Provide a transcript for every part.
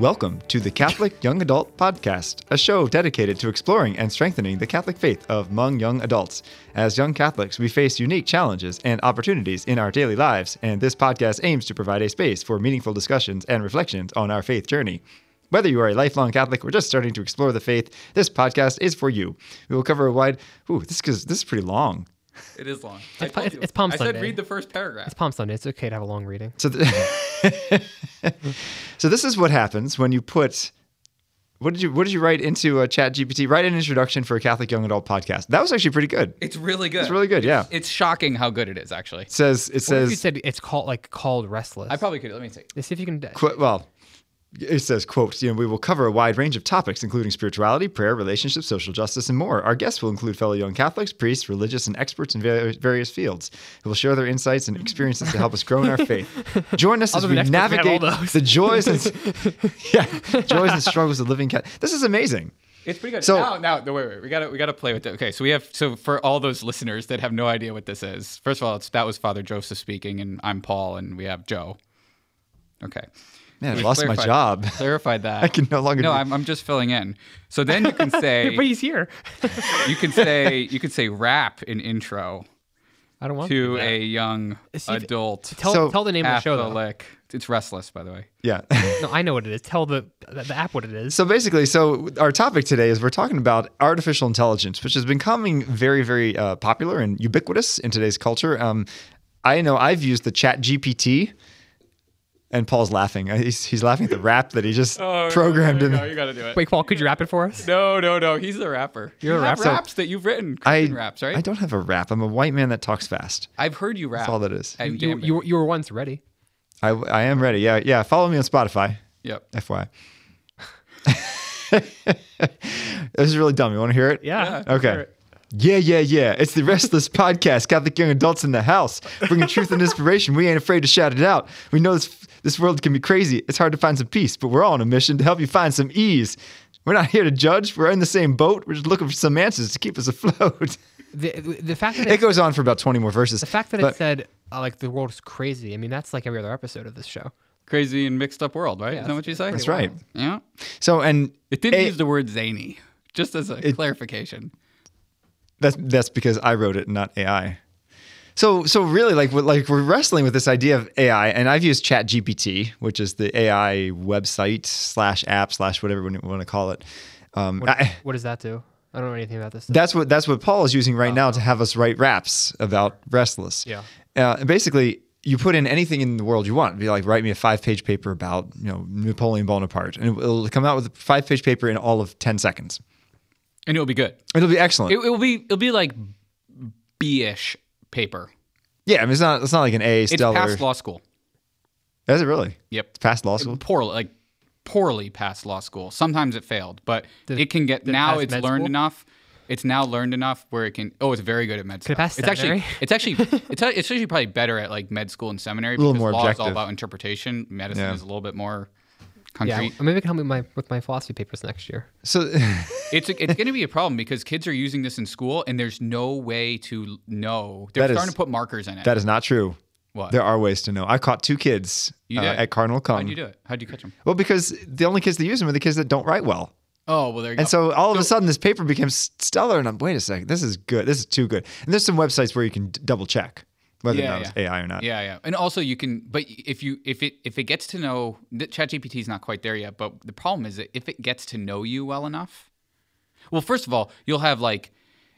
Welcome to the Catholic Young Adult Podcast, a show dedicated to exploring and strengthening the Catholic faith of among young adults. As young Catholics, we face unique challenges and opportunities in our daily lives, and this podcast aims to provide a space for meaningful discussions and reflections on our faith journey. Whether you are a lifelong Catholic or just starting to explore the faith, this podcast is for you. We will cover a wide. Ooh, this is this is pretty long. It is long. It's, it's, it's Palm I said read the first paragraph. It's Palm Sunday. It's okay to have a long reading. So, th- so this is what happens when you put. What did you What did you write into uh, a Chat GPT? Write an introduction for a Catholic young adult podcast. That was actually pretty good. It's really good. It's really good, yeah. It's shocking how good it is, actually. It says it What if says you said it's called like called restless? I probably could. Let me see. Let's see if you can. qu- well. It says, "quote You know, we will cover a wide range of topics, including spirituality, prayer, relationships, social justice, and more. Our guests will include fellow young Catholics, priests, religious, and experts in various fields who will share their insights and experiences to help us grow in our faith. Join us as we than experts, we have all navigate the joys and yeah, joys and struggles of living. Cat. This is amazing. It's pretty good. So- now, now, no, wait, wait. We gotta, we gotta play with it. Okay, so we have, so for all those listeners that have no idea what this is, first of all, it's that was Father Joseph speaking, and I'm Paul, and we have Joe. Okay. Man, I lost my job. Clarified that. I can no longer No, do- I'm, I'm just filling in. So then you can say, but he's here. you can say, you could say rap in intro I don't want to do that. a young See adult Tell, So- tell the name of the show though. Catholic. It's restless, by the way. Yeah. No, I know what it is. Tell the the, the app what it is. So basically, so our topic today is we're talking about artificial intelligence, which is becoming very, very uh, popular and ubiquitous in today's culture. Um, I know I've used the Chat GPT, and Paul's laughing. Uh, He's, he's laughing at the rap that he just programmed in. No, you gotta do it. Wait, Paul, could you rap it for us? No, no, no. He's the rapper. You're you a rapper? raps that you've written. I Christian raps, right? I don't have a rap. I'm a white man that talks fast. I've heard you rap. That's all that is. And You, gambling. you, you were once ready. I, I am ready. Yeah, yeah. Follow me on Spotify. Yep. FY. this is really dumb. You want to hear it? Yeah. Okay. Yeah, yeah, yeah. It's the Restless Podcast. Catholic young adults in the house, bringing truth and inspiration. We ain't afraid to shout it out. We know this this world can be crazy. It's hard to find some peace, but we're all on a mission to help you find some ease. We're not here to judge. We're in the same boat. We're just looking for some answers to keep us afloat. The, the fact that It it, goes on for about twenty more verses. the fact that but it said uh, like the world is crazy. I mean, that's like every other episode of this show. Crazy and mixed up world, right? Isn't that what you say? that's right. Yeah. So, and It didn't A- use the word zany, just as a clarification. That's that's because I wrote it, not AI. So so really, like we're, like we're wrestling with this idea of AI, and I've used Chat GPT, which is the AI website slash app slash whatever you want to call it. Um, What, I- what does that do? I don't know anything about this. that's what that's what Paul is using right now to have us write raps about Restless. Yeah. Uh, and basically, you put in anything in the world you want. Be like, write me a five-page paper about you know Napoleon Bonaparte, and it'll come out with a five-page paper in all of ten seconds. And it'll be good. It'll be excellent. It, it'll be it'll be like B-ish paper. yeah, I mean, it's not it's not like an A It's stellar. past law school. Is it really? Yep. It's past law school. Poorly, like poorly past law school. Sometimes it failed, but Did- it can get did it now. It's learned school? enough. It's now learned enough where it can. Oh, it's very good at med school. it pass it's actually, it's actually, it's, a- it's actually probably better at like med school and seminary little because more law is all about interpretation. Medicine Yeah. is a little bit more yeah, maybe it can help me with my with my philosophy papers next year. So It's it's going to be a problem because kids are using this in school and there's no way to know. They're That is- starting to put markers in it. that is not true. what? There are ways to know. I caught two kids uh, at Cardinal Cum. How'd you do it? How'd you catch them? Well, because the only kids that use them are the kids that don't write well. Oh, well, there you And go. so all of a sudden, this paper became stellar, and I'm wait a second, this is good. This is too good. And there's some websites where you can d- double check whether Yeah, or not yeah. it's AI or not. Yeah, yeah, and also you can, but if you if it if it gets to know, ChatGPT is not quite there yet. But the problem is that if it gets to know you well enough, well, first of all, you'll have like,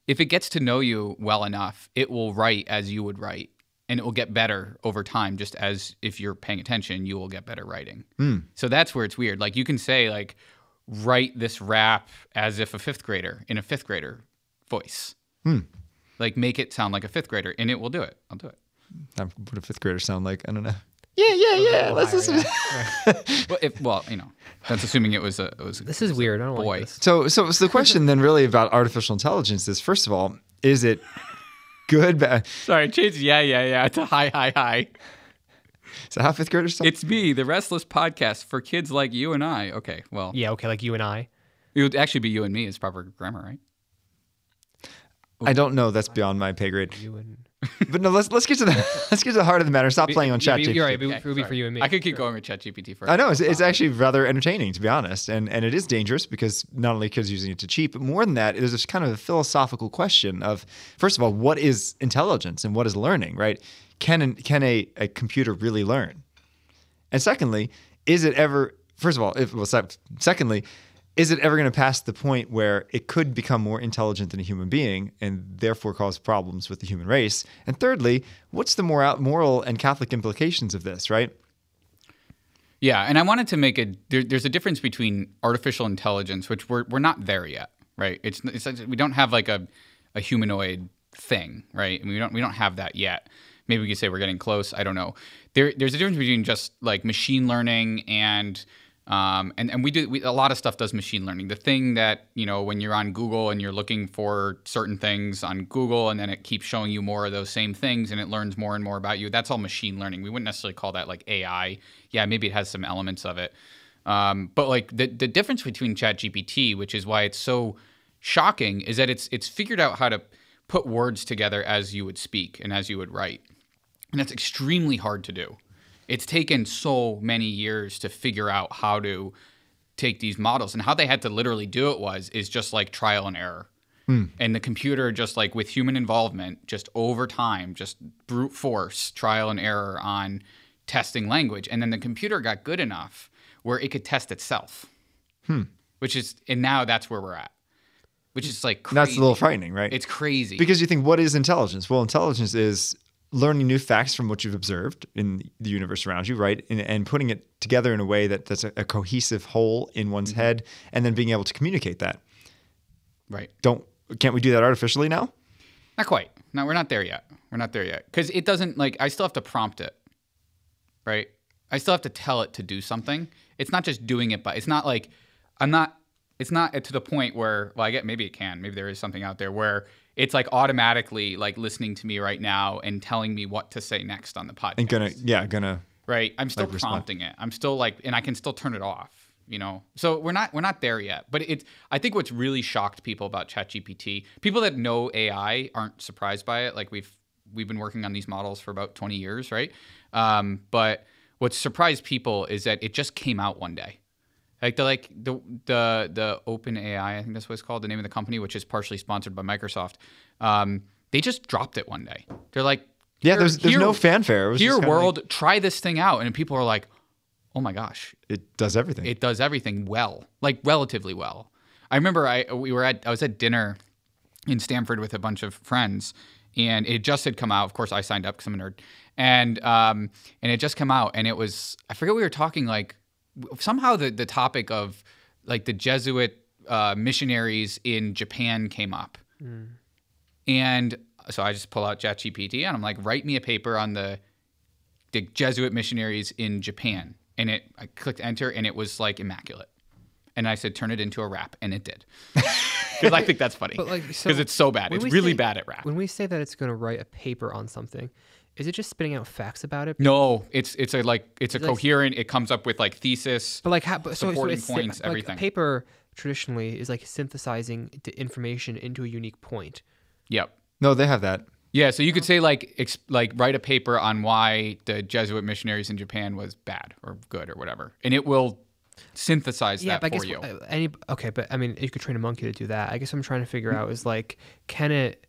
if it gets to know you well enough, it will write as you would write, and it will get better over time. Just as if you're paying attention, you will get better writing. Hmm. So that's where it's weird. Like you can say like, write this rap as if a fifth grader in a fifth grader voice. Hmm. Like make it sound like a fifth grader, and it will do it. I'll do it. Um, What do fifth grader sound like? I don't know. Yeah, yeah, yeah. Let's listen. to- Well, if, well, you know, that's assuming it was a it was a, This is weird. I don't boy. like this. So, so, so the question then really about artificial intelligence is first of all, is it good? Bad? Sorry, change. Yeah, yeah, yeah. It's a high, high, high. Is that how fifth graders talk? It's me, the Restless Podcast for kids like you and I. Okay, well, Yeah, okay, like you and I. it would actually be you and me is proper grammar, right? I don't know. That's beyond my pay grade. You and but no, let's let's get to the let's get to the heart of the matter. Stop playing on Yeah, ChatGPT. but you're right. It would it would be for you and me. I could keep going with ChatGPT for. I know it's, it's actually rather entertaining to be honest, and and it is dangerous because not only kids using it to cheat, but more than that, there's this kind of a philosophical question of first of all, what is intelligence and what is learning, right? Can an, can a, a computer really learn? And secondly, is it ever first of all, if well, sec- secondly, is it ever going to pass the point where it could become more intelligent than a human being and therefore cause problems with the human race? And thirdly, what's the moral, moral and Catholic implications of this, right? Yeah, and I wanted to make a there, there's a difference between artificial intelligence, which we're we're not there yet, right? It's, it's we don't have like a, a humanoid thing, right? We don't we don't have that yet. Maybe we could say we're getting close. I don't know. There there's a difference between just like machine learning and um, and and we do we, a lot of stuff does machine learning. The thing that you know when you're on Google and you're looking for certain things on Google, and then it keeps showing you more of those same things, and it learns more and more about you. That's all machine learning. We wouldn't necessarily call that like AI. Yeah, maybe it has some elements of it, um, but like the the difference between ChatGPT, which is why it's so shocking, is that it's it's figured out how to put words together as you would speak and as you would write, and that's extremely hard to do it's taken so many years to figure out how to take these models. And how they had to literally do it was is just like trial and error. Hmm. And the computer just like with human involvement just over time just brute force trial and error on testing language. And then the computer got good enough where it could test itself. Hmm. Which is and now that's where we're at. Which is like crazy. That's a little frightening, right? it's crazy. Because you think, what is intelligence? Well, intelligence is learning new facts from what you've observed in the universe around you, right? And, and putting it together in a way that that's a, a cohesive whole in one's Mm-hmm. head, and then being able to communicate that. right Don't can't we do that artificially now? Not quite. No, we're not there yet. We're not there yet. Because it doesn't like I still have to prompt it. Right? I still have to tell it to do something. It's not just doing it, but it's not like I'm not it's not to the point where well, I get maybe it can. Maybe there is something out there where it's like automatically like listening to me right now and telling me what to say next on the podcast. And gonna yeah, gonna right? I'm still like, respond. prompting it. I'm still like, and I can still turn it off. You know, so we're not we're not there yet. But it's I think what's really shocked people about ChatGPT, people that know AI aren't surprised by it. Like we've we've been working on these models for about 20 years, right? Um, but what surprised people is that it just came out one day. Like the like the the the Open AI, I think that's what it's called, the name of the company, which is partially sponsored by Microsoft. Um, they just dropped it one day. They're like, yeah. There's there's here- no fanfare. It was here kinda like, world try this thing out and people are like oh my gosh it does everything. it does everything well like relatively well i remember i we were at i was at dinner in stanford with a bunch of friends and it just had come out of course i signed up because i'm a nerd and um and it just came out and it was i forget we were talking like somehow the the topic of like the jesuit uh, missionaries in japan came up and so I just pull out ChatGPT and I'm like, write me a paper on the the Jesuit missionaries in Japan. And it I clicked enter and it was like immaculate. And I said, turn it into a rap, and it did. Because I think that's funny. But, like, Because so it's so bad. It's really say- bad at rap. When we say that it's going to write a paper on something, is it just spitting out facts about it? No, it's it's a like it's a Like- coherent. It comes up with like thesis. But like, how, but so, so Supporting it's points, like, everything. A paper traditionally is like synthesizing the information into a unique point. Yep. no, they have that. Yeah, so you could say like ex- like write a paper on why the Jesuit missionaries in Japan was bad or good or whatever, and it will synthesize Yeah, that but I for guess you. uh, any okay, but I mean, you could train a monkey to do that. I guess what I'm trying to figure out is like, can it,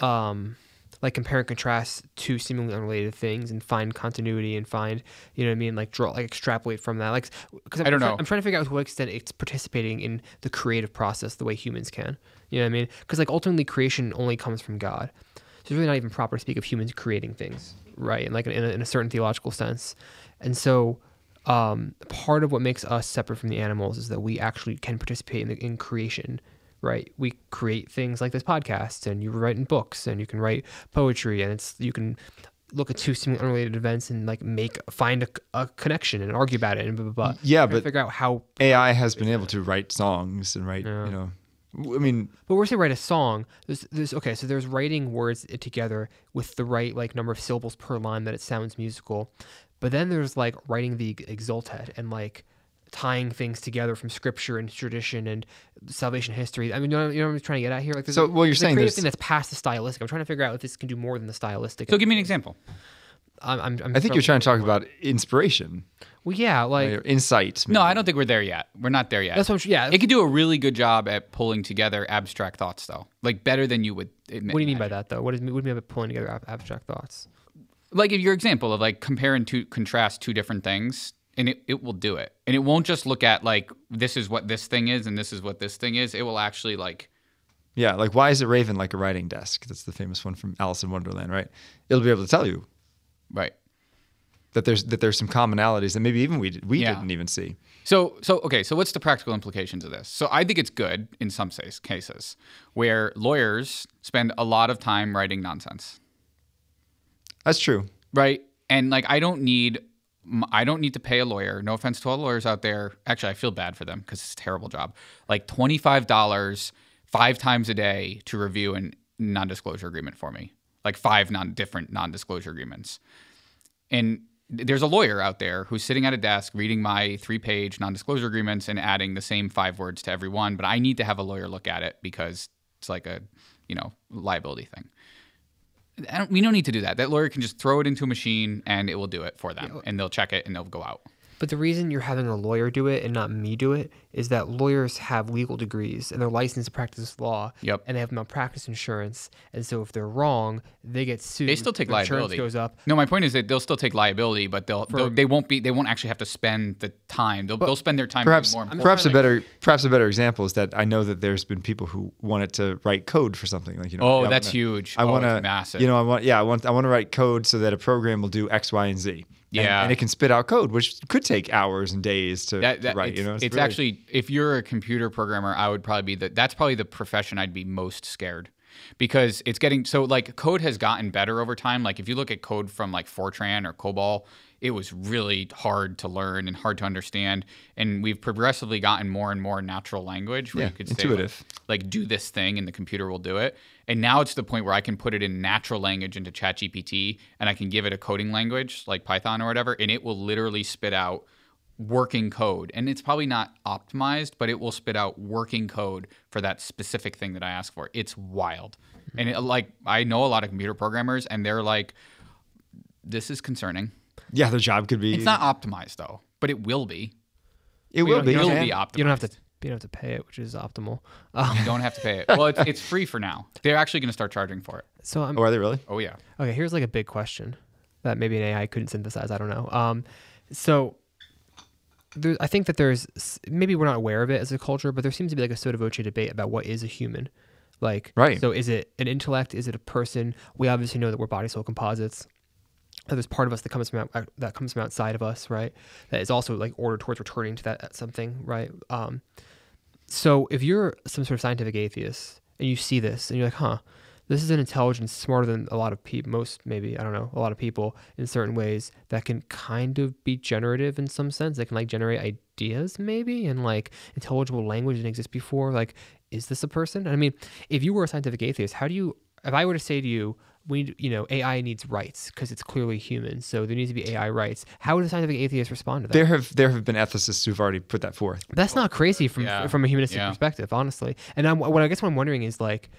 um, like compare and contrast two seemingly unrelated things and find continuity and find, you know what I mean, like draw, like extrapolate from that, like, because I don't know. I'm trying to figure out to what extent it's participating in the creative process the way humans can. You know what I mean? Because like ultimately, creation only comes from God. So it's really not even proper to speak of humans creating things, right? And like in a, in a certain theological sense. And so, um, part of what makes us separate from the animals is that we actually can participate in, the, in creation, right? We create things like this podcast, and you write in books, and you can write poetry, and it's you can look at two seemingly unrelated events and like make find a, a connection and argue about it and blah blah blah. Yeah, but- figure out how. AI has been able to write songs and write, you know, I mean, But we're saying write a song. There's, there's okay. So there's writing words together with the right like number of syllables per line that it sounds musical. But then there's like writing the Exsultet and like tying things together from scripture and tradition and salvation history. I mean, you know, you know what I'm trying to get at here? Like, So, a, well, you're saying creative there's- thing that's past the stylistic. I'm trying to figure out if this can do more than the stylistic. So give me an example. I'm, I'm, I'm I think you're trying to talk about inspiration, Well, yeah, like or insight. No. I don't think we're there yet. We're not there yet. that's what I'm. Yeah. It could do a really good job at pulling together abstract thoughts, though. Like better than you would. Admit, what do you mean by that, though? What is what do you mean by pulling together ab- abstract thoughts? Like if your example of like compare and to contrast two different things, and it, it will do it. And it won't just look at like this is what this thing is and this is what this thing is. It will actually like Yeah, like why is a raven like a writing desk? That's the famous one from Alice in Wonderland, right? It'll be able to tell you right. that there's that there's some commonalities that maybe even we did, we Yeah. didn't even see. So, so okay. So, what's the practical implications of this? So, I think it's good in some cases where lawyers spend a lot of time writing nonsense, That's true. right? And like, I don't need, I don't need to pay a lawyer. No offense to all lawyers out there. Actually, I feel bad for them because it's a terrible job. Like twenty five dollars five times a day to review a non disclosure agreement for me, like five non different non disclosure agreements. And there's a lawyer out there who's sitting at a desk reading my three page non disclosure agreements and adding the same five words to every one, but I need to have a lawyer look at it because it's like a, you know, liability thing. I don't, we don't need to do that. That lawyer can just throw it into a machine and it will do it for them and they'll check it and they'll go out. But the reason you're having a lawyer do it and not me do it is that lawyers have legal degrees and they're licensed to practice law. Yep. And they have malpractice insurance. And so if they're wrong, they get sued. They still take Their insurance liability. goes up. No, my point is that they'll still take liability, but they'll, they'll they won't be they won't actually have to spend the time. They'll, they'll spend their time Perhaps more perhaps a things. better perhaps a better example is that I know that there's been people who wanted to write code for something like you know. Oh, I that's wanna- huge. I Oh, want to it's massive. You know, I want yeah, I want I want to write code so that a program will do X, Y, and Z. And- Yeah. and, it can spit out code, which could take hours and days to, that, to write. It's, you know, it's really- actually if you're a computer programmer, I would probably be the that's probably the profession I'd be most scared because it's getting so like code has gotten better over time. Like if you look at code from like Fortran or COBOL, it was really hard to learn and hard to understand. And we've progressively gotten more and more natural language where Yeah, you could intuitive. say like, like do this thing and the computer will do it. And now it's the point where I can put it in natural language into ChatGPT and I can give it a coding language like Python or whatever, and it will literally spit out working code. And it's probably not optimized, but it will spit out working code for that specific thing that I ask for. It's wild. And it, like I know a lot of computer programmers and they're like this is concerning. Yeah, the job could be. It's not optimized though, but it will be. It will be. It will be optimized. You don't have to. You don't have to pay it, which is optimal. Um, You don't have to pay it. Well, it's, it's free for now. They're actually going to start charging for it. so I'm Oh, are they really? Oh yeah. okay. Here's like a big question that maybe an AI couldn't synthesize. I don't know. Um, so there, I think that there's maybe we're not aware of it as a culture, but there seems to be like a sotto voce debate about what is a human. Like, Right. So is it an intellect? Is it a person? We obviously know that we're body soul composites. That there's part of us that comes from out, that comes from outside of us, right? That is also like ordered towards returning to that something, right? Um, so if you're some sort of scientific atheist and you see this and you're like, huh, this is an intelligence smarter than a lot of people, most maybe, I don't know, a lot of people in certain ways that can kind of be generative in some sense. They can like generate ideas maybe and like intelligible language that didn't exist before. Like, is this a person? I mean, if you were a scientific atheist, how do you, if I were to say to you, we need, you know, AI needs rights because it's clearly human, so there needs to be AI rights. How would a scientific atheist respond to that? There have there have been ethicists who've already put that forth. That's not crazy from Yeah. from a humanistic Yeah. perspective, honestly. And I'm, what I guess what I'm wondering is like,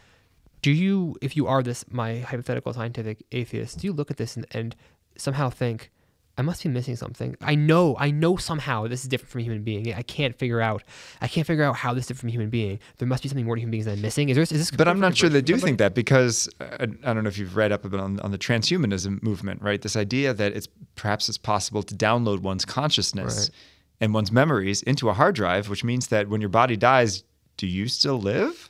do you, if you are this my hypothetical scientific atheist, do you look at this and, and somehow think, I must be missing something. I know, I know somehow this is different from a human being. I can't figure out, I can't figure out how this is different from a human being. There must be something more to human beings that I'm missing. Is there? Is this? But I'm not sure they do Somebody- think that because uh, I don't know if you've read up a bit on, on the transhumanism movement, right? This idea that it's perhaps it's possible to download one's consciousness Right. and one's memories into a hard drive, which means that when your body dies, do you still live?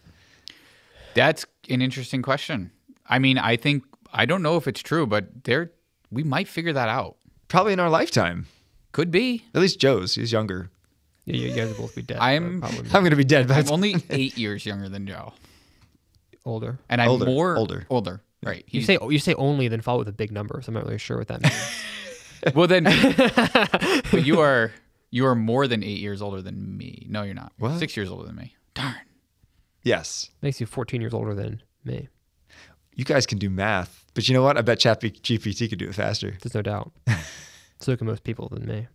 That's an interesting question. I mean, I think I don't know if it's true, but there we might figure that out. Probably in our lifetime. Could be. At least Joe's. He's younger. Yeah, you, you guys will both be dead. I'm- I'm going to be dead. But I'm only eight years younger than Joe, older. and I'm Older, more older. Older, right? You He's- say you say only, then follow with a big number. So I'm not really sure what that means. well then, but you are you are more than eight years older than me. No, you're not. What? Six years older than me. Darn. yes, Makes you 14 years older than me. You guys can do math. But you know what? I bet Chat GPT could do it faster. There's no doubt. So can most people than me.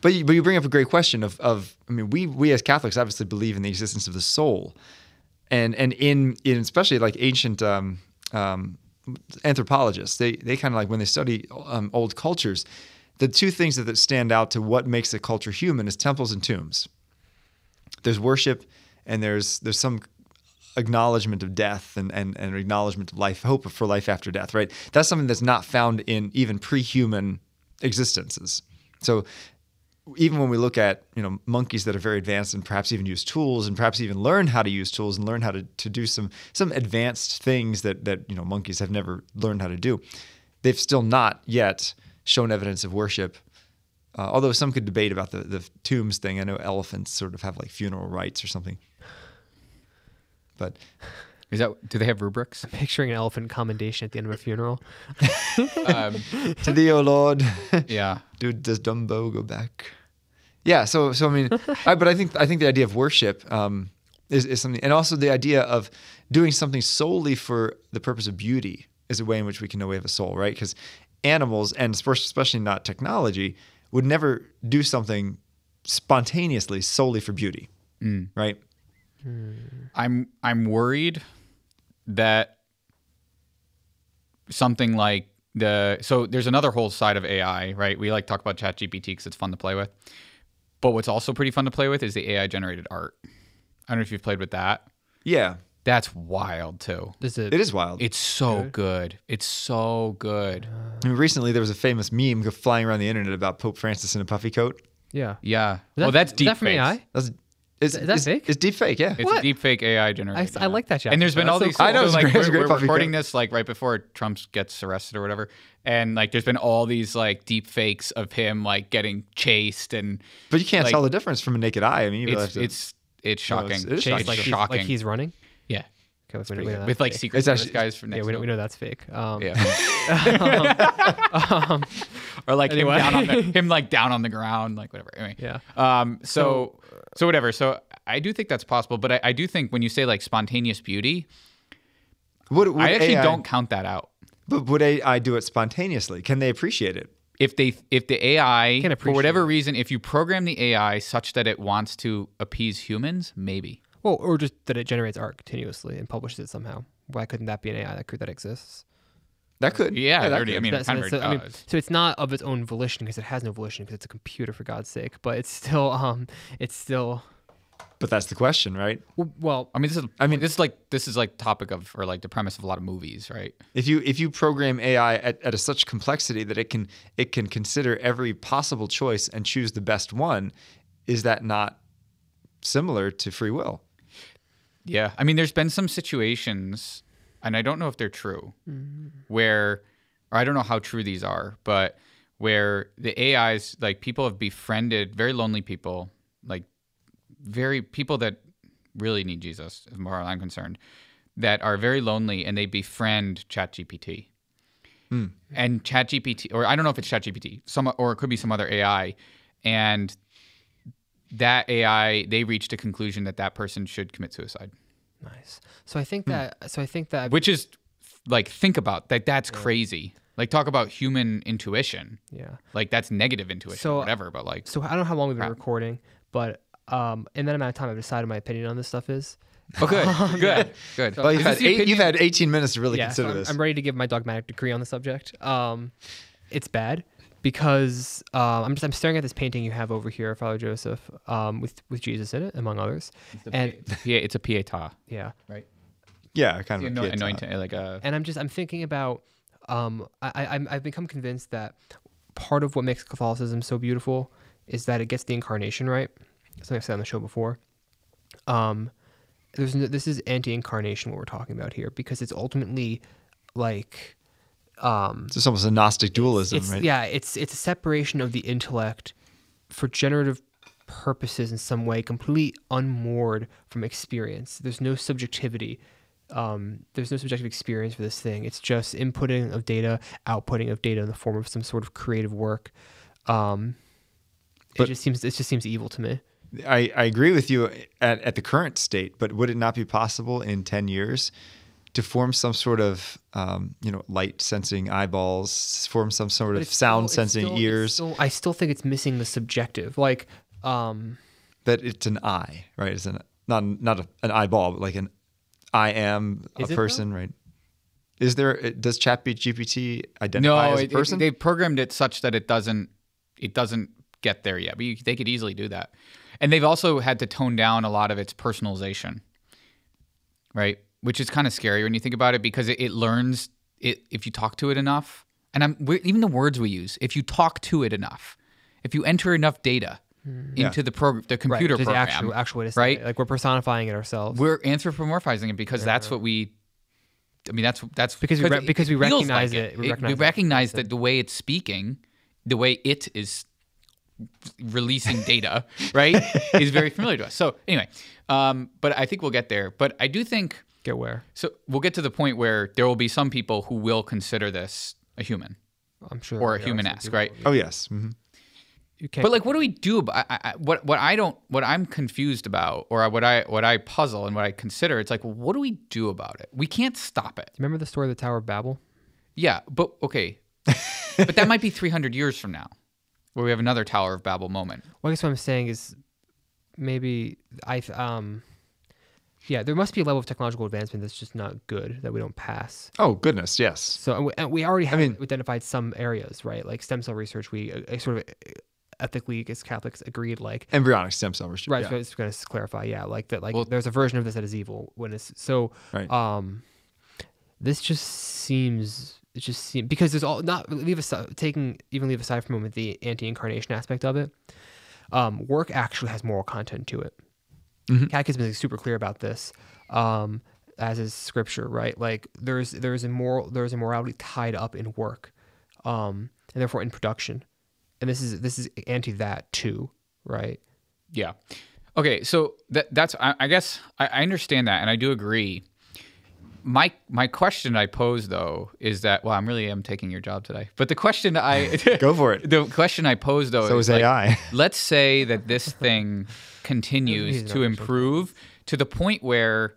But you, but you bring up a great question of, of I mean we we as Catholics obviously believe in the existence of the soul, and and in in especially like ancient um, um, anthropologists they they kind of like when they study um, old cultures, the two things that, that stand out to what makes a culture human is temples and tombs. There's worship, and there's there's some acknowledgement of death and, and, and acknowledgement of life, hope for life after death, right? That's something that's not found in even pre-human existences. So even when we look at you know monkeys that are very advanced and perhaps even use tools and perhaps even learn how to use tools and learn how to, to do some some advanced things that that you know monkeys have never learned how to do, they've still not yet shown evidence of worship. Uh, although some could debate about the, the tombs thing. I know elephants sort of have like funeral rites or something. But Is that do they have rubrics? I'm Picturing an elephant commendation at the end of a funeral. um, to thee, O Lord, yeah. dude, does Dumbo go back? Yeah. So, so I mean, I, but I think I think the idea of worship um, is, is something, and also the idea of doing something solely for the purpose of beauty is a way in which we can know we have a soul, right? Because animals, and especially not technology, would never do something spontaneously solely for beauty, right? I'm I'm worried that something like the so there's another whole side of AI, right? We like talk about ChatGPT because it's fun to play with. But what's also pretty fun to play with is the AI generated art. I don't know if you've played with that. Yeah, That's wild too. This is it is wild. It's so good. It's so good. Ah. I mean, recently there was a famous meme flying around the internet about Pope Francis in a puffy coat. yeah. Yeah. Is well, that- that's is deep that from AI? That's is, Is that is- fake? It's deep fake, yeah. It's What? a deep fake AI I, generated. I like that. Jack. And there's been That's all so these. cool. I know, so, like great- we're, great we're recording this like right before Trump gets arrested or whatever, and like there's been all these like deep fakes of him like getting chased, and But you can't Like- tell the difference from a naked eye. I mean, you it's have to- it's it's No, shocking. it's- it is it's shocking. Chase like he's, shocking. like he's running. yeah, Okay, we, we with like fake. secret It's Service actually- guys from Yeah, we know, we know that's fake. Um, Yeah. or like Anyway. him down on the, him like down on the ground, like whatever. Anyway. Yeah. Um. So so whatever. So I do think that's possible, but I, I do think when you say like spontaneous beauty, Would, would I actually AI don't count that out. But would AI do it spontaneously? Can they appreciate it? if they if the AI Can for whatever it. reason, if you program the AI such that it wants to appease humans, maybe. Well, or just that it generates art continuously and publishes it somehow. Why couldn't that be an AI that could, that exists? That could. Yeah, that already- I mean, That- kind of so, already I mean, does. so it's not of its own volition because it has no volition because it's a computer for God's sake. But it's still, um, it's still, but that's the question, right? well, well I mean, this is I I mean- mean, this is like this is like topic of or like the premise of a lot of movies, right? If you if you program AI at, at a such complexity that it can it can consider every possible choice and choose the best one, is that not similar to free will? Yeah, I mean, there's been some situations, and I don't know if they're true, mm-hmm. where, or I don't know how true these are, but where the AIs, like people have befriended very lonely people, like very people that really need Jesus, as far as I'm concerned, that are very lonely, and they befriend ChatGPT. Hmm. And ChatGPT, or I don't know if it's ChatGPT, some, or it could be some other AI, and that AI, they reached a conclusion that that person should commit suicide. Nice. So I think that, so I think that, Which is like think about that. That's crazy. Like talk about human intuition. yeah. Like that's negative intuition, So- or whatever. But like, So I don't know how long we've been Crap. recording, but um, in that amount of time, I've decided my opinion on this stuff is. oh, good, good, good. Well, you've had eight, you've had 18 minutes to really yeah, so consider I'm, this. I'm ready to give my dogmatic decree on the subject. Um, it's bad because uh, I'm just I'm staring at this painting you have over here, Father Joseph, um, with with Jesus in it, among others, and yeah, it's a pieta, yeah, right? yeah, kind The of. anoint, a anointing, like a and I'm just I'm thinking about um, I, I I'm- I've become convinced that part of what makes Catholicism so beautiful is that it gets the incarnation right. Something I've said on the show before. Um, there's no, this is anti-incarnation what we're talking about here because it's ultimately like um, It's almost a Gnostic dualism, it's right? yeah it's it's a separation of the intellect for generative purposes in some way completely unmoored from experience. There's no subjectivity um, there's no subjective experience for this thing. It's just inputting of data outputting of data in the form of some sort of creative work. Um, But- it just seems it just seems evil to me. I, I agree with you at, at the current state, but would it not be possible in 10 years to form some sort of um, you know light sensing eyeballs, form some sort of sound still- sensing still- ears. still- I still think it's missing the subjective. Like, um, that it's an eye, right? It's an not not a, an eyeball, but like an I am a Is it, though? person, right? Is there? Does ChatGPT identify No, as a it, person? it, they programmed it such that it doesn't it doesn't get there yet. But you, they could easily do that, and they've also had to tone down a lot of its personalization, right? Which is kind of scary when you think about it because it, it learns it if you talk to it enough. And I'm we even the words we use. If you talk to it enough, if you enter enough data into the program, the right, computer just the program, actual, actual way to say right? it. Like we're personifying it ourselves. we're anthropomorphizing it because that's what we I mean that's that's Because we re- because we recognize like it, we we recognize it. recognize that the way it's speaking, the way it is releasing data, right, is very familiar to us. So anyway, um, but I think we'll get there. But I do think Get where? so. We'll get to the point where there will be some people who will consider this a human I'm sure. or a human some esque, right? oh yes. hmm You can't. But like, what do we do about I, I, what? What I don't, what I'm confused about, or what I what I puzzle and what I consider, it's like, what do we do about it? We can't stop it. remember the story of the Tower of Babel? Yeah, but okay, but that might be 300 years from now, where we have another Tower of Babel moment. Well, I guess what I'm saying is maybe I um yeah, there must be a level of technological advancement that's just not good that we don't pass. Oh goodness, yes. So and we, and we already have mean- identified some areas, right? Like stem cell research. We uh, sort of ethically, as Catholics, agreed like Embryonic stem cell research. right. yeah. So I was going to clarify, yeah, like that. Like Well- there's a version of this that is evil when it's so. Right. Um, this just seems it just seems because there's all not leave aside taking even leave aside for a moment the anti-incarnation aspect of it. Um, work actually has moral content to it. Catechism is super clear about this, um, as is Scripture, right? Like there's there's a moral there's a morality tied up in work, um, and therefore in production, and this is this is anti that too, right? Yeah. Okay, so that that's I, I guess I, I understand that, and I do agree. My my question I pose though is that well, I'm really am taking your job today, but the question I Go for it. The question I pose though So is is like, AI. let's say that this thing continues to not improve to the point where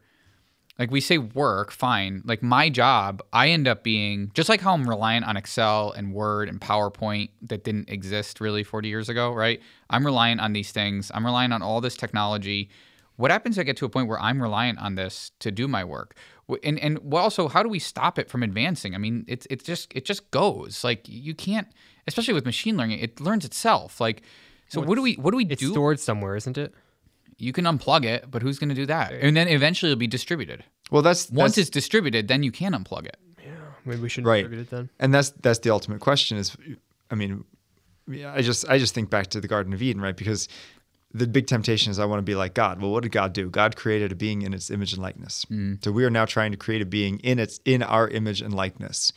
like we say work fine. Like my job i end up being just like how i'm reliant on excel and word and powerpoint that didn't exist really 40 years ago right? I'm reliant on these things. I'm reliant on all this technology. What happens if i get to a point where i'm reliant on this to do my work? W- and and well, also how do we stop it from advancing i mean it's it's just it just goes like you can't especially with machine learning it learns itself like so what do we what do we It's do stored somewhere, isn't it? you can unplug it, but who's going to do that? And then eventually it'll be distributed. Well, that's Once that's, it's distributed, then you can unplug it. Yeah, maybe we should Right. distribute it then. and that's that's the ultimate question. Is I mean, I just I just think back to the Garden of Eden, right? Because the big temptation is I want to be like God. Well, what did God do? God created a being in its image and likeness. Mm. So we are now trying to create a being in its in our image and likeness.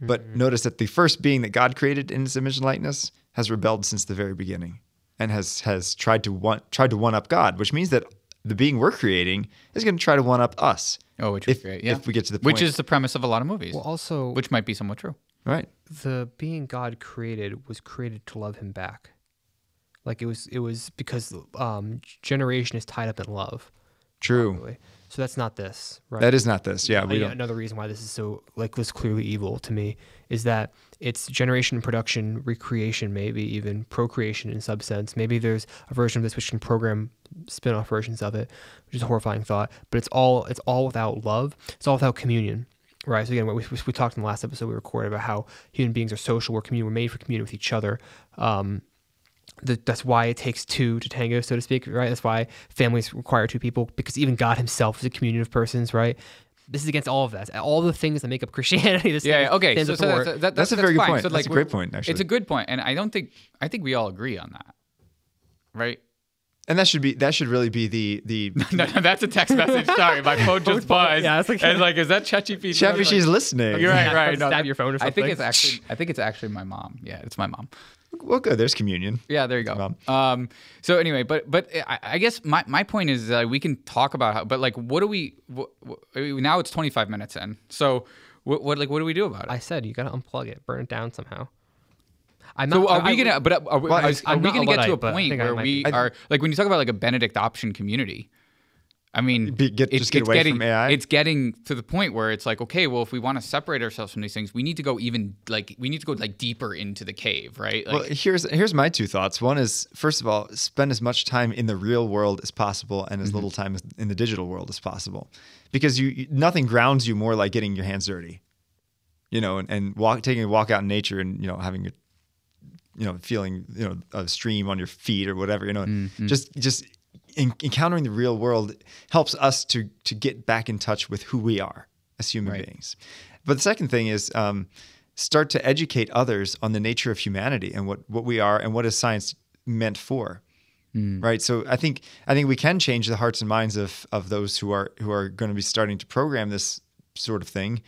But mm-hmm. notice that the first being that God created in its image and likeness has rebelled since the very beginning and has has tried to one tried to one up God, which means that the being we're creating is going to try to one up us. Oh, which is if, great. Yeah. if we get to the point, which is the premise of a lot of movies, Well, also, which might be somewhat true. right. the being God created was created to love Him back. Like it was, it was because um, generation is tied up in love. True. really. So that's not this, right? That is not this. Yeah, we don't. Another reason why this is so like was clearly evil to me is that it's generation, production, recreation, maybe even procreation in some sense. Maybe there's a version of this which can program spin-off versions of it, which is a horrifying thought. But it's all it's all without love. It's all without communion. Right. So again, what we, we talked in the last episode we recorded about how human beings are social. We're commun- We're made for communion with each other. Um, that that's why it takes two to tango, so to speak, right? That's why families require two people because even God Himself is a communion of persons, right? This is against all of that. All the things that make up Christianity. This Yeah. yeah, Okay. So, so thwart. that's, that, That's a that's very good fine. point. So, That's a great point, actually. It's a good point, and I don't think I think we all agree on that, right? And that should be that should really be the the no, no, that's a text message. Sorry, my phone just buzzed. Yeah, it's like- and like, is that ChatGPT? Chappy. She's listening. You're right, Yeah, right. No, stab that- your phone or I think something. it's actually. I think it's actually my mom. Yeah, it's my mom. Well, good. There's communion. Yeah, there you go. Um, so anyway, but but I, I guess my, my point is that we can talk about how, but like, what do we? What, what, now it's 25 minutes in. So what, what like what do we do about it? I said you got to unplug it, burn it down somehow. I'm so are I- we gonna? But are we, Well, are, are we gonna get to a Luddite, but I point where we be. are like when you talk about like a Benedict option community, I mean, Be- get- just get away getting, from AI? It's getting to the point where it's like, okay, well, if we want to separate ourselves from these things, we need to go even like we need to go like deeper into the cave, right? Like, well, here's here's my two thoughts. One is first of all, spend as much time in the real world as possible and as Mm-hmm. little time in the digital world as possible, because you nothing grounds you more like getting your hands dirty, you know, and, and walk taking a walk out in nature and you know having a you know feeling you know a stream on your feet or whatever, you know, Mm-hmm. just just en- encountering the real world helps us to to get back in touch with who we are as human Right. beings. But the second thing is um, start to educate others on the nature of humanity and what, what we are and what is science meant for. Right. So I think I think we can change the hearts and minds of of those who are who are going to be starting to program this sort of thing.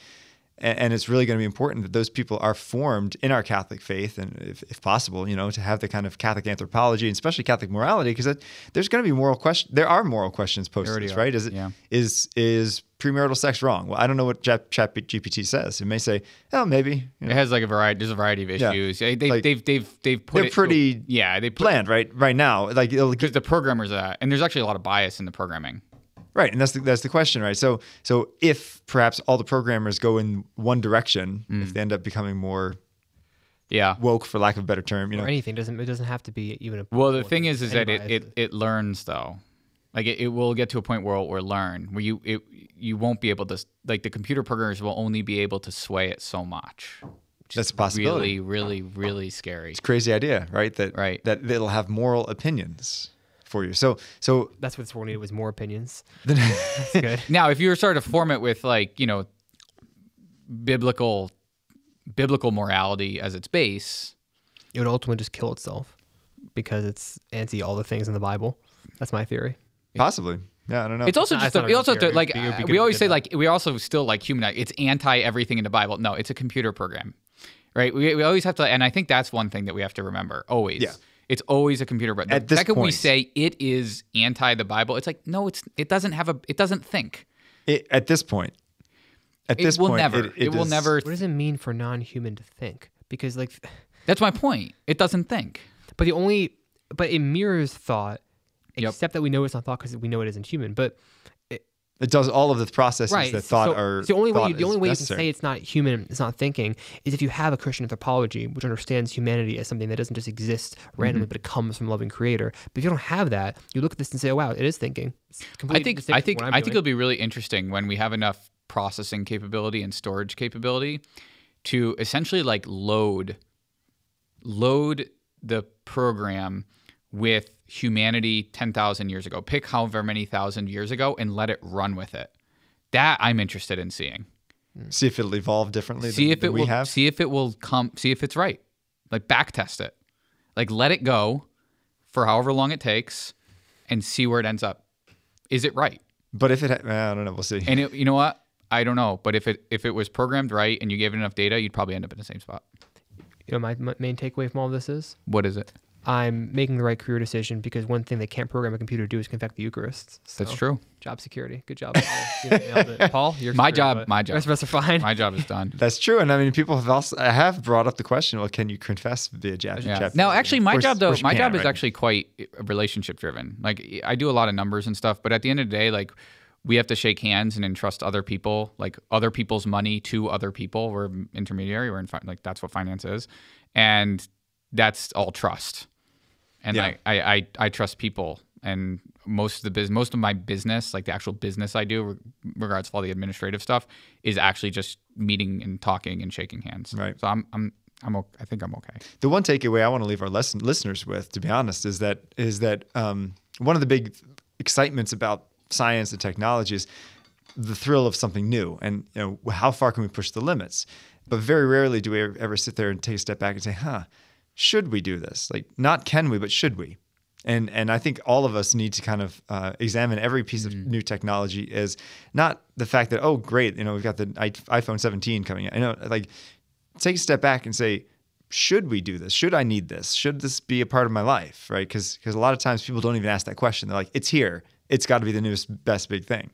And, and it's really going to be important that those people are formed in our Catholic faith, and if, if possible, you know, to have the kind of Catholic anthropology and especially Catholic morality, because there's going to be moral question. There are moral questions posed, already this, are, right? Is it yeah. is is premarital sex wrong? Well, I don't know what Chat, Chat GPT says. It may say, oh, maybe. you know, it has like a variety. There's a variety of Yeah. issues. They, they, Like, they've they've they've put they're it pretty yeah. They put Planned right right now, like it'll because the programmers are that, and there's actually a lot of bias in the programming. Right, and that's the, that's the question, right? So so if perhaps all the programmers go in one direction, Mm. if they end up becoming more Yeah. woke, for lack of a better term, you know, or anything doesn't it doesn't have to be even a Well, the thing thing. is, is that it, it, it learns though. Like it, it will get to a point where it will learn, where you it, you won't be able to like the computer programmers will only be able to sway it so much. That's a possibility. Really, really, really scary. It's crazy idea, right? That Right. that it'll have moral opinions for you. So so that's what this world needed was more opinions. then That's good. Now, if you were sort of form it with like you know biblical biblical morality as its base, it would ultimately just kill itself because it's anti all the things in the Bible. That's my theory. possibly, yeah, I don't know. It's also not- just a, a we real also have to like It be uh, we always say that. like we also still like human. It's anti everything in the Bible. No, it's a computer program, right? We, we always have to, and I think that's one thing that we have to remember always. Yeah. It's always a computer program. At The this second we say it is anti the Bible, it's like no, it's it doesn't have a it doesn't think. It- at this point, at It this will point, never. It, will never. What does it mean for non-human to think? Because like, That's my point. It doesn't think. but the only, but it mirrors thought, Yep. except that we know it's not thought because we know it isn't human. But It does all of the processes right, that thought so, are. so the only way thought you, the only way you can say it's not human, it's not thinking, is if you have a Christian anthropology which understands humanity as something that doesn't just exist Mm-hmm. randomly, but it comes from a loving Creator. But if you don't have that, you look at this and say, "Oh wow, it is thinking." I think I think I'm think it'll be really interesting when we have enough processing capability and storage capability to essentially like load load the program with humanity 10,000 years ago. Pick however many thousand years ago and let it run with it. That I'm interested in seeing. see if it'll evolve differently. See than, if than it we will have. see if it will come see if it's right. Like back test it. Like let it go for however long it takes and see where it ends up. Is it right? But if it, I don't know. We'll see. And it, you know what? I don't know, but if it if it was programmed right and you gave it enough data, you'd probably end up in the same spot. You know, my, my main takeaway from all this is What is it? I'm making the right career decision because one thing they can't program a computer to do is confect the Eucharist. That's true. Job security. Good job. Paul. You. Paul, you're My screwed, job- but my The rest job. of us are fine. My job is done. That's true, and I mean, people have also I have brought up the question. Well, can you confess via chat? Yeah. chat- Now, actually, my course- job though, my can, job is right? actually quite eh, relationship driven. Like I do a lot of numbers and stuff, but at the end of the day, like we have to shake hands and entrust other people, like other people's money to other people. We're intermediary. We're in fi- like that's what finance is, and that's all trust. And Yeah. like I, I I trust people, and most of the business, most of my business, like the actual business I do, re- regards to all the administrative stuff, is actually just meeting and talking and shaking hands. Right. So I'm I'm I'm o- I think I'm okay. the one takeaway I want to leave our lesson, listeners with, to be honest, is that is that um, one of the big excitements about science and technology is the thrill of something new, and you know how far can we push the limits. But very rarely do we ever, ever sit there and take a step back and say, "Huh, should we do this?" Like, not can we, but should we? And and I think all of us need to kind of uh, examine every piece of new technology as not the fact that oh great, you know we've got the i- iPhone 17 coming out. I know like take a step back and say, should we do this? Should I need this? Should this be a part of my life? Right? Because because a lot of times people don't even ask that question. They're like, it's here. It's got to be the newest, best big thing.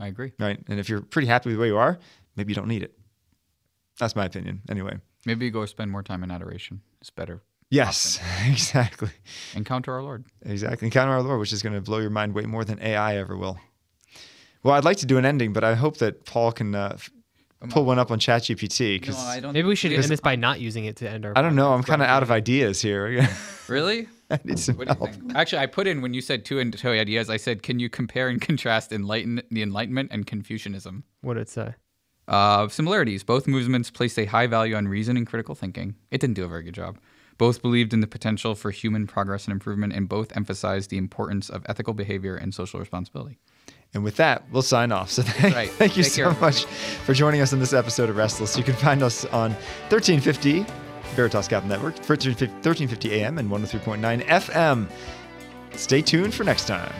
I agree. Right? And if you're pretty happy with where you are, maybe you don't need it. That's my opinion. Anyway, Maybe you go spend more time in adoration. It's better. Yes, exactly. Encounter our Lord. Exactly. Encounter our Lord, which is going to blow your mind way more than AI ever will. Well, I'd like to do an ending, but I hope that Paul can uh, pull one up on ChatGPT because I, don't. Maybe we should Because- end this by not using it to end our. I don't know. I'm kind of out of ideas here. Really? I need some What do you help. think? Actually, I put in when you said two and two ideas. I said, can you compare and contrast enlighten the Enlightenment and Confucianism? What did it say? Uh, similarities. Both movements placed a high value on reason and critical thinking. It didn't do a very good job. Both believed in the potential for human progress and improvement, and both emphasized the importance of ethical behavior and social responsibility. And with that, we'll sign off. So thank, right. thank you Take so care, much for joining us in this episode of Restless. You can find us on 1350 Veritas Catholic Network, 1350 1350 AM and 103.9 FM. Stay tuned for next time.